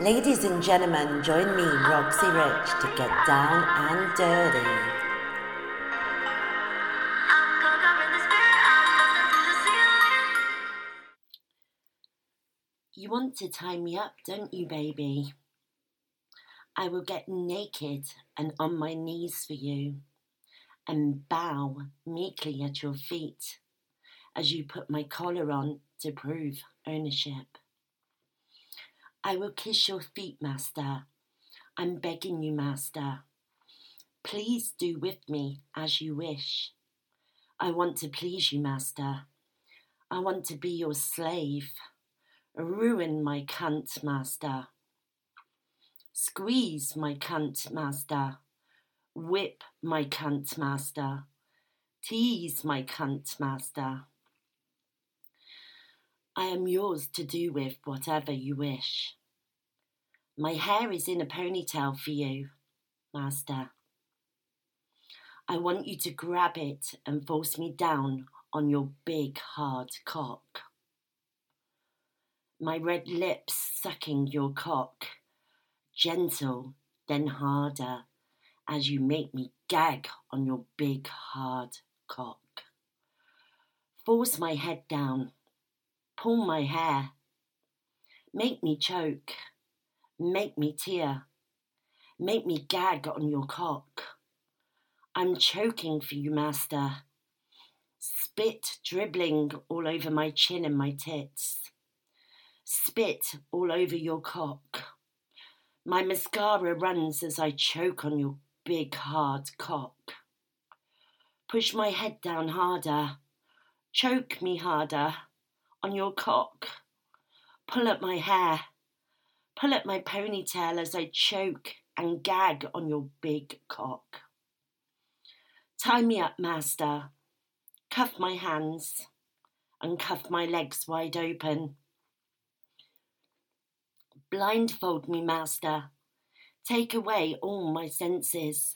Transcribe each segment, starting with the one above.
Ladies and gentlemen, join me, Roxy Rich, to get down and dirty. You want to tie me up, don't you, baby? I will get naked and on my knees for you and bow meekly at your feet as you put my collar on to prove ownership. I will kiss your feet, Master. I'm begging you, Master. Please do with me as you wish. I want to please you, Master. I want to be your slave. Ruin my cunt, Master. Squeeze my cunt, Master. Whip my cunt, Master. Tease my cunt, Master. I am yours to do with whatever you wish. My hair is in a ponytail for you, Master. I want you to grab it and force me down on your big hard cock. My red lips sucking your cock, gentle then harder, as you make me gag on your big hard cock. Force my head down pull my hair, make me choke, make me tear, make me gag on your cock. I'm choking for you, master. Spit dribbling all over my chin and my tits. Spit all over your cock. My mascara runs as I choke on your big hard cock. Push my head down harder. Choke me harder on your cock. Pull up my hair. Pull up my ponytail as I choke and gag on your big cock. Tie me up, master. Cuff my hands and cuff my legs wide open. Blindfold me, master. Take away all my senses.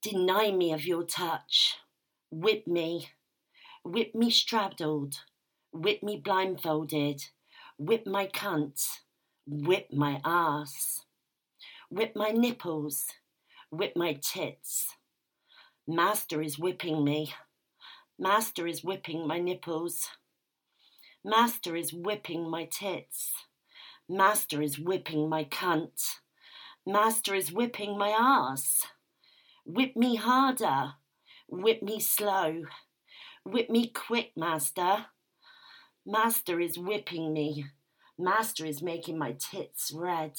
Deny me of your touch. Whip me Whip me straddled, whip me blindfolded, whip my cunt, whip my ass, whip my nipples, whip my tits. Master is whipping me. Master is whipping my nipples. Master is whipping my tits. Master is whipping my cunt. Master is whipping my ass. Whip me harder. Whip me slow. Whip me quick, master. Master is whipping me. Master is making my tits red.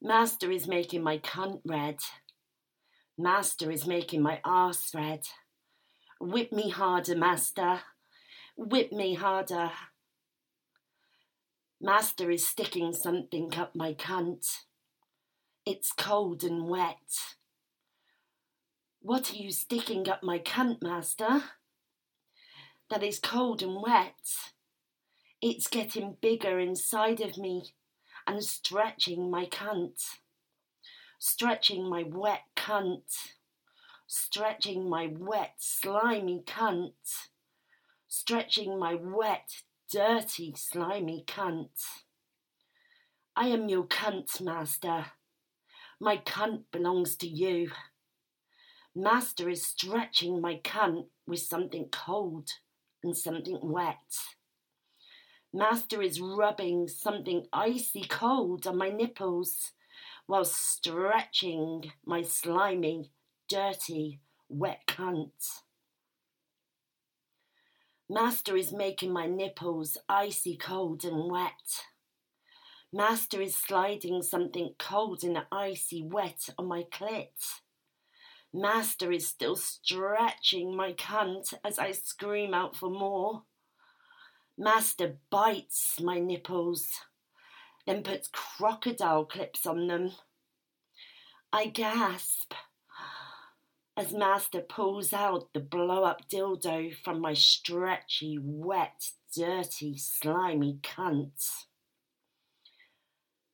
Master is making my cunt red. Master is making my arse red. Whip me harder, master. Whip me harder. Master is sticking something up my cunt. It's cold and wet. What are you sticking up my cunt, master? That is cold and wet. It's getting bigger inside of me and stretching my cunt. Stretching my wet cunt. Stretching my wet, slimy cunt. Stretching my wet, dirty, slimy cunt. I am your cunt, master. My cunt belongs to you. Master is stretching my cunt with something cold and something wet. Master is rubbing something icy cold on my nipples while stretching my slimy, dirty, wet cunt. Master is making my nipples icy cold and wet. Master is sliding something cold and icy wet on my clit. Master is still stretching my cunt as I scream out for more. Master bites my nipples, then puts crocodile clips on them. I gasp as Master pulls out the blow up dildo from my stretchy, wet, dirty, slimy cunt.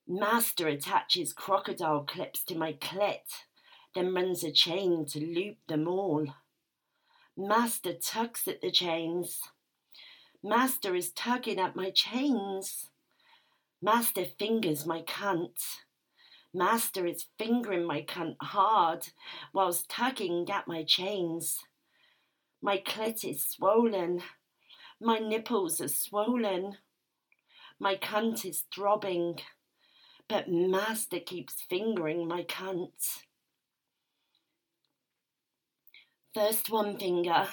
Master attaches crocodile clips to my clit then runs a chain to loop them all. Master tugs at the chains. Master is tugging at my chains. Master fingers my cunt. Master is fingering my cunt hard whilst tugging at my chains. My clit is swollen. My nipples are swollen. My cunt is throbbing. But Master keeps fingering my cunt. First one finger,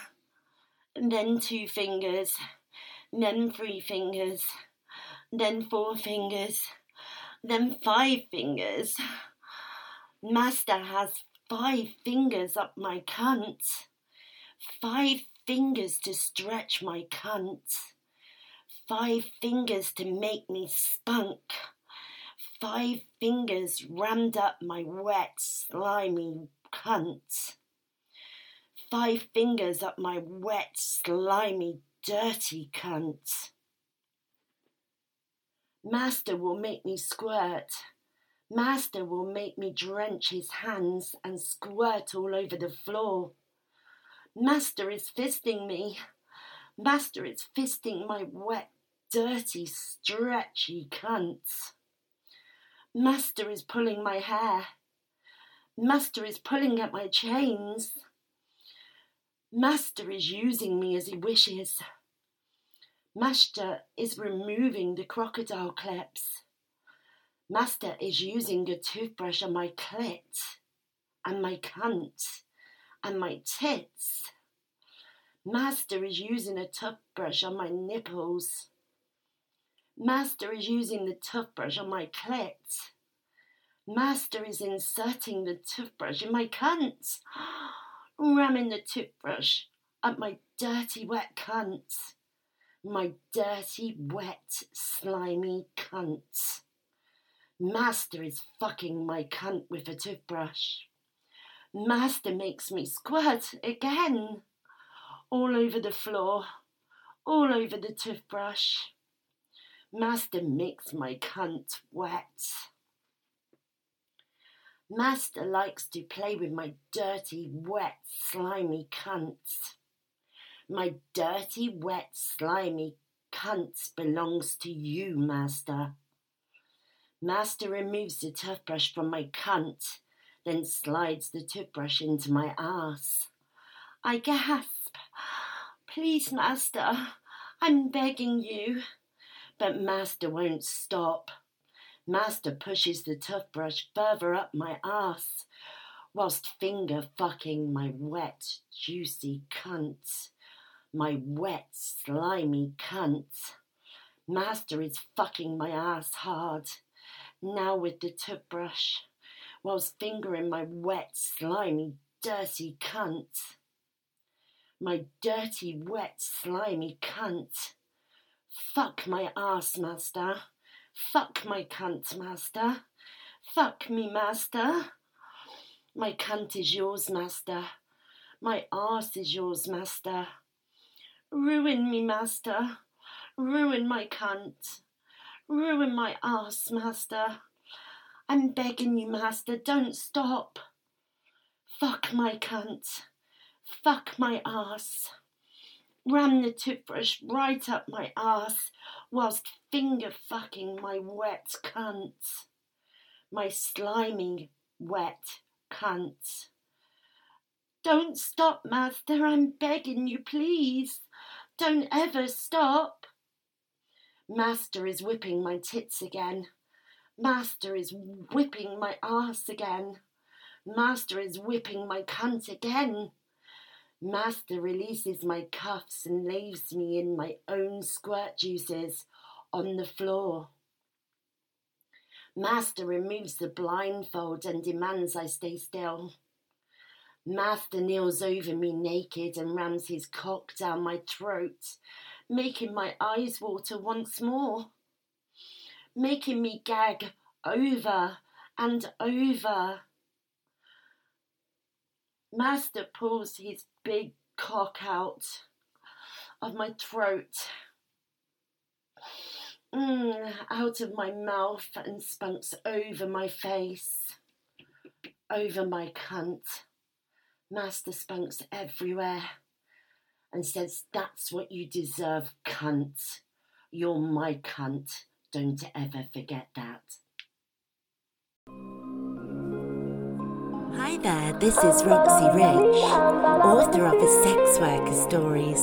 then two fingers, then three fingers, then four fingers, then five fingers. Master has five fingers up my cunt. Five fingers to stretch my cunt. Five fingers to make me spunk. Five fingers rammed up my wet, slimy cunt. Five fingers up my wet, slimy, dirty cunt. Master will make me squirt. Master will make me drench his hands and squirt all over the floor. Master is fisting me. Master is fisting my wet, dirty, stretchy cunt. Master is pulling my hair. Master is pulling at my chains. Master is using me as he wishes. Master is removing the crocodile clips. Master is using a toothbrush on my clit and my cunt and my tits. Master is using a toothbrush on my nipples. Master is using the toothbrush on my clit. Master is inserting the toothbrush in my cunt, oh, ramming the toothbrush up my dirty wet cunt. My dirty, wet, slimy cunt. Master is fucking my cunt with a toothbrush. Master makes me squirt again. All over the floor, all over the toothbrush. Master makes my cunt wet. Master likes to play with my dirty, wet, slimy cunts. My dirty, wet, slimy cunt belongs to you, Master. Master removes the toothbrush from my cunt, then slides the toothbrush into my ass. I gasp. Please, Master, I'm begging you. But Master won't stop. Master pushes the toothbrush further up my ass, whilst finger fucking my wet, juicy cunt my wet, slimy cunt. Master is fucking my ass hard, now with the toothbrush, whilst fingering my wet, slimy, dirty cunt. My dirty, wet, slimy cunt. Fuck my ass, master. Fuck my cunt, master. Fuck me, master. My cunt is yours, master. My ass is yours, master. Ruin me, master. Ruin my cunt. Ruin my ass, master. I'm begging you, master, don't stop. Fuck my cunt. Fuck my ass. Ram the toothbrush right up my ass whilst finger fucking my wet cunt. My slimy, wet cunt. Don't stop, master, I'm begging you, please. Don't ever stop. Master is whipping my tits again. Master is whipping my ass again. Master is whipping my cunt again. Master releases my cuffs and leaves me in my own squirt juices on the floor. Master removes the blindfold and demands I stay still. Master kneels over me naked and rams his cock down my throat, making my eyes water once more, making me gag over and over. Master pulls his big cock out of my throat, mm, out of my mouth, and spunks over my face, over my cunt. Master spunks everywhere. and says, That's what you deserve, cunt. You're my cunt. Don't ever forget that. Hi there, this is Roxy Rich, author of the Sex Worker Stories.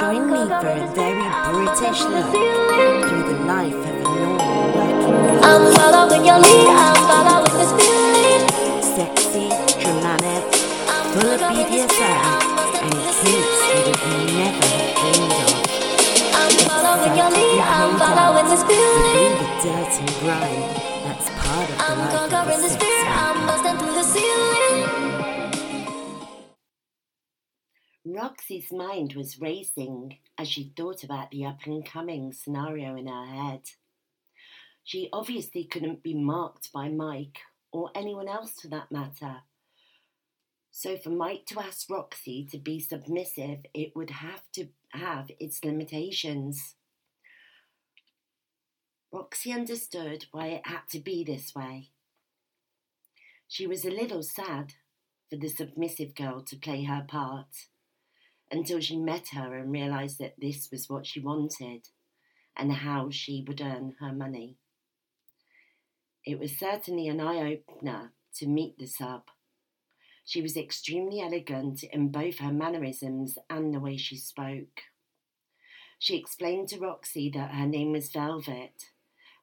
Join me for a very British look through the life of a normal working girl. Sexy, dramatic, full of BDSM, and kinks you would never have dreamed of. I'm following your lead, I'm following this feeling. the dirt and Roxy's mind was racing as she thought about the up and coming scenario in her head. She obviously couldn't be marked by Mike, or anyone else for that matter. So, for Mike to ask Roxy to be submissive, it would have to have its limitations. Roxy understood why it had to be this way. She was a little sad for the submissive girl to play her part until she met her and realized that this was what she wanted and how she would earn her money. It was certainly an eye opener to meet the sub. She was extremely elegant in both her mannerisms and the way she spoke. She explained to Roxy that her name was Velvet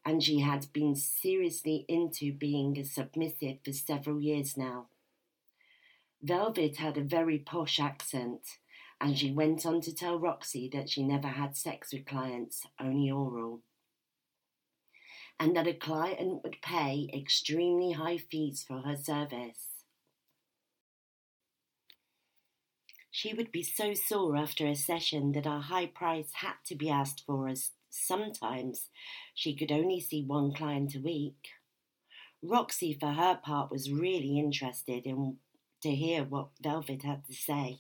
and she had been seriously into being a submissive for several years now. Velvet had a very posh accent, and she went on to tell Roxy that she never had sex with clients, only oral, and that a client would pay extremely high fees for her service. She would be so sore after a session that a high price had to be asked for as sometimes she could only see one client a week. Roxy, for her part, was really interested in to hear what Velvet had to say.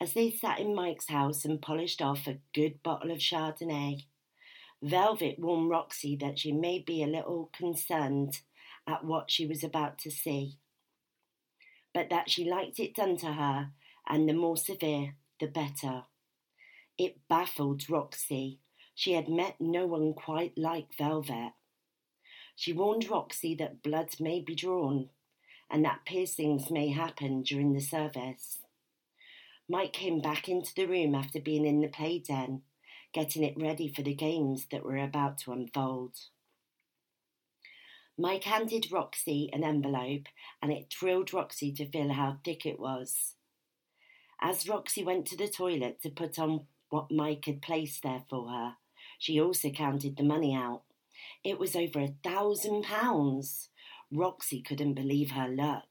As they sat in Mike's house and polished off a good bottle of Chardonnay, Velvet warned Roxy that she may be a little concerned at what she was about to see, but that she liked it done to her, and the more severe, the better. It baffled Roxy she had met no one quite like Velvet. She warned Roxy that blood may be drawn and that piercings may happen during the service. Mike came back into the room after being in the play den, getting it ready for the games that were about to unfold. Mike handed Roxy an envelope, and it thrilled Roxy to feel how thick it was. As Roxy went to the toilet to put on what Mike had placed there for her, she also counted the money out. It was over a thousand pounds. Roxy couldn't believe her luck.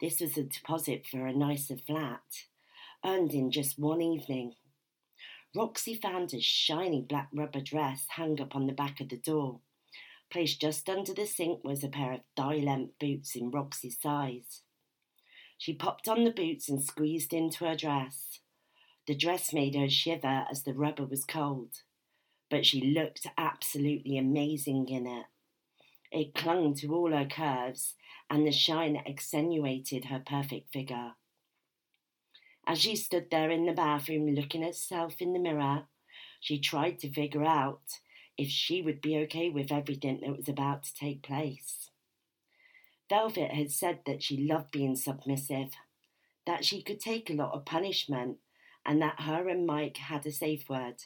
This was a deposit for a nicer flat, earned in just one evening. Roxy found a shiny black rubber dress hung up on the back of the door. Placed just under the sink was a pair of thigh length boots in Roxy's size. She popped on the boots and squeezed into her dress. The dress made her shiver as the rubber was cold but she looked absolutely amazing in it. It clung to all her curves, and the shine accentuated her perfect figure. As she stood there in the bathroom looking at herself in the mirror, she tried to figure out if she would be okay with everything that was about to take place. Velvet had said that she loved being submissive, that she could take a lot of punishment, and that her and Mike had a safe word.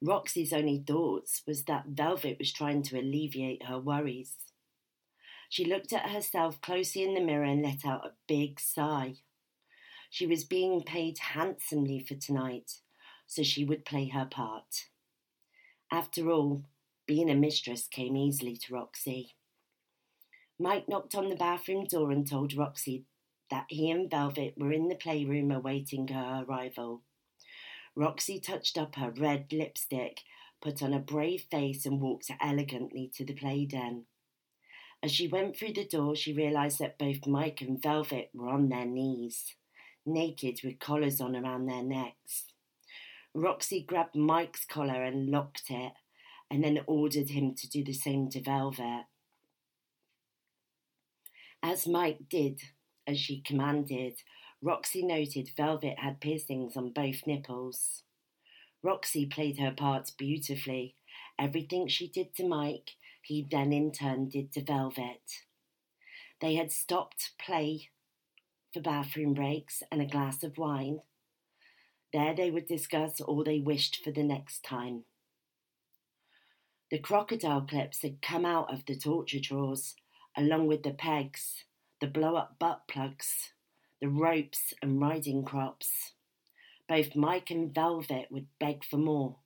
Roxy's only thoughts was that Velvet was trying to alleviate her worries. She looked at herself closely in the mirror and let out a big sigh. She was being paid handsomely for tonight, so she would play her part. After all, being a mistress came easily to Roxy. Mike knocked on the bathroom door and told Roxy that he and Velvet were in the playroom awaiting her arrival. Roxy touched up her red lipstick, put on a brave face, and walked elegantly to the play den. As she went through the door, she realized that both Mike and Velvet were on their knees, naked with collars on around their necks. Roxy grabbed Mike's collar and locked it, and then ordered him to do the same to Velvet. As Mike did, as she commanded, Roxy noted Velvet had piercings on both nipples. Roxy played her part beautifully. Everything she did to Mike, he then in turn did to Velvet. They had stopped play for bathroom breaks and a glass of wine. There they would discuss all they wished for the next time. The crocodile clips had come out of the torture drawers, along with the pegs, the blow up butt plugs, the ropes and riding crops. Both Mike and Velvet would beg for more.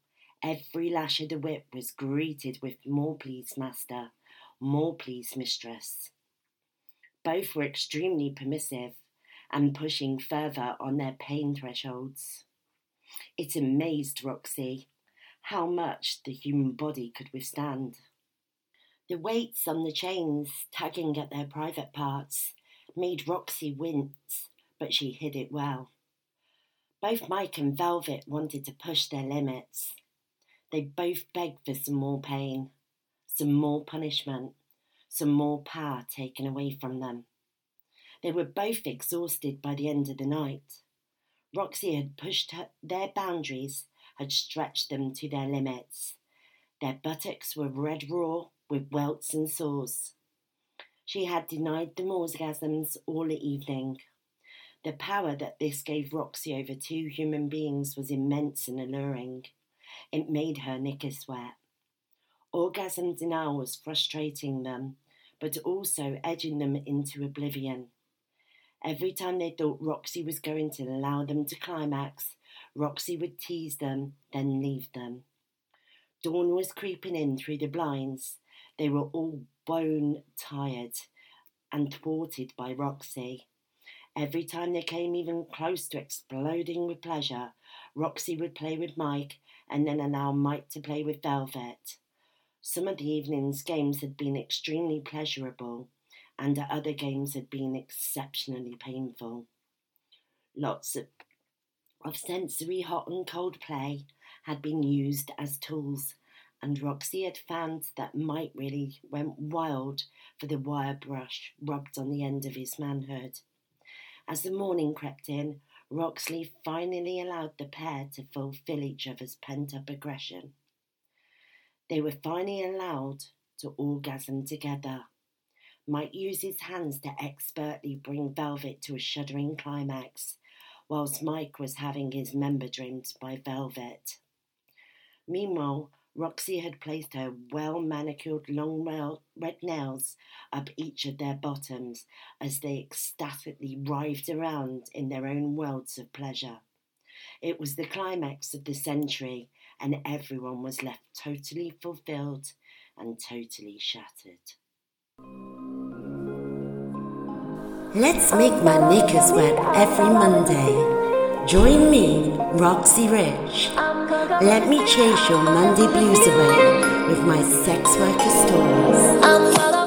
Every lash of the whip was greeted with more please, master, more please, mistress. Both were extremely permissive and pushing further on their pain thresholds. It amazed Roxy how much the human body could withstand. The weights on the chains tugging at their private parts made Roxy wince, but she hid it well. Both Mike and Velvet wanted to push their limits. They both begged for some more pain, some more punishment, some more power taken away from them. They were both exhausted by the end of the night. Roxy had pushed her, their boundaries, had stretched them to their limits. Their buttocks were red raw with welts and sores. She had denied them orgasms all the evening. The power that this gave Roxy over two human beings was immense and alluring. It made her knickers sweat. Orgasm denial was frustrating them, but also edging them into oblivion. Every time they thought Roxy was going to allow them to climax, Roxy would tease them, then leave them. Dawn was creeping in through the blinds. They were all bone tired and thwarted by Roxy. Every time they came even close to exploding with pleasure, Roxy would play with Mike and then allow Mike to play with Velvet. Some of the evening's games had been extremely pleasurable, and other games had been exceptionally painful. Lots of, of sensory hot and cold play had been used as tools, and Roxy had found that Mike really went wild for the wire brush rubbed on the end of his manhood. As the morning crept in, Roxy finally allowed the pair to fulfill each other's pent up aggression. They were finally allowed to orgasm together. Mike used his hands to expertly bring Velvet to a shuddering climax, whilst Mike was having his member dreamed by Velvet. Meanwhile, Roxy had placed her well manicured long red nails up each of their bottoms as they ecstatically writhed around in their own worlds of pleasure. It was the climax of the century, and everyone was left totally fulfilled and totally shattered. Let's make my knickers wet every Monday. Join me, Roxy Rich. Let me chase your Monday blues away with my sex worker stories.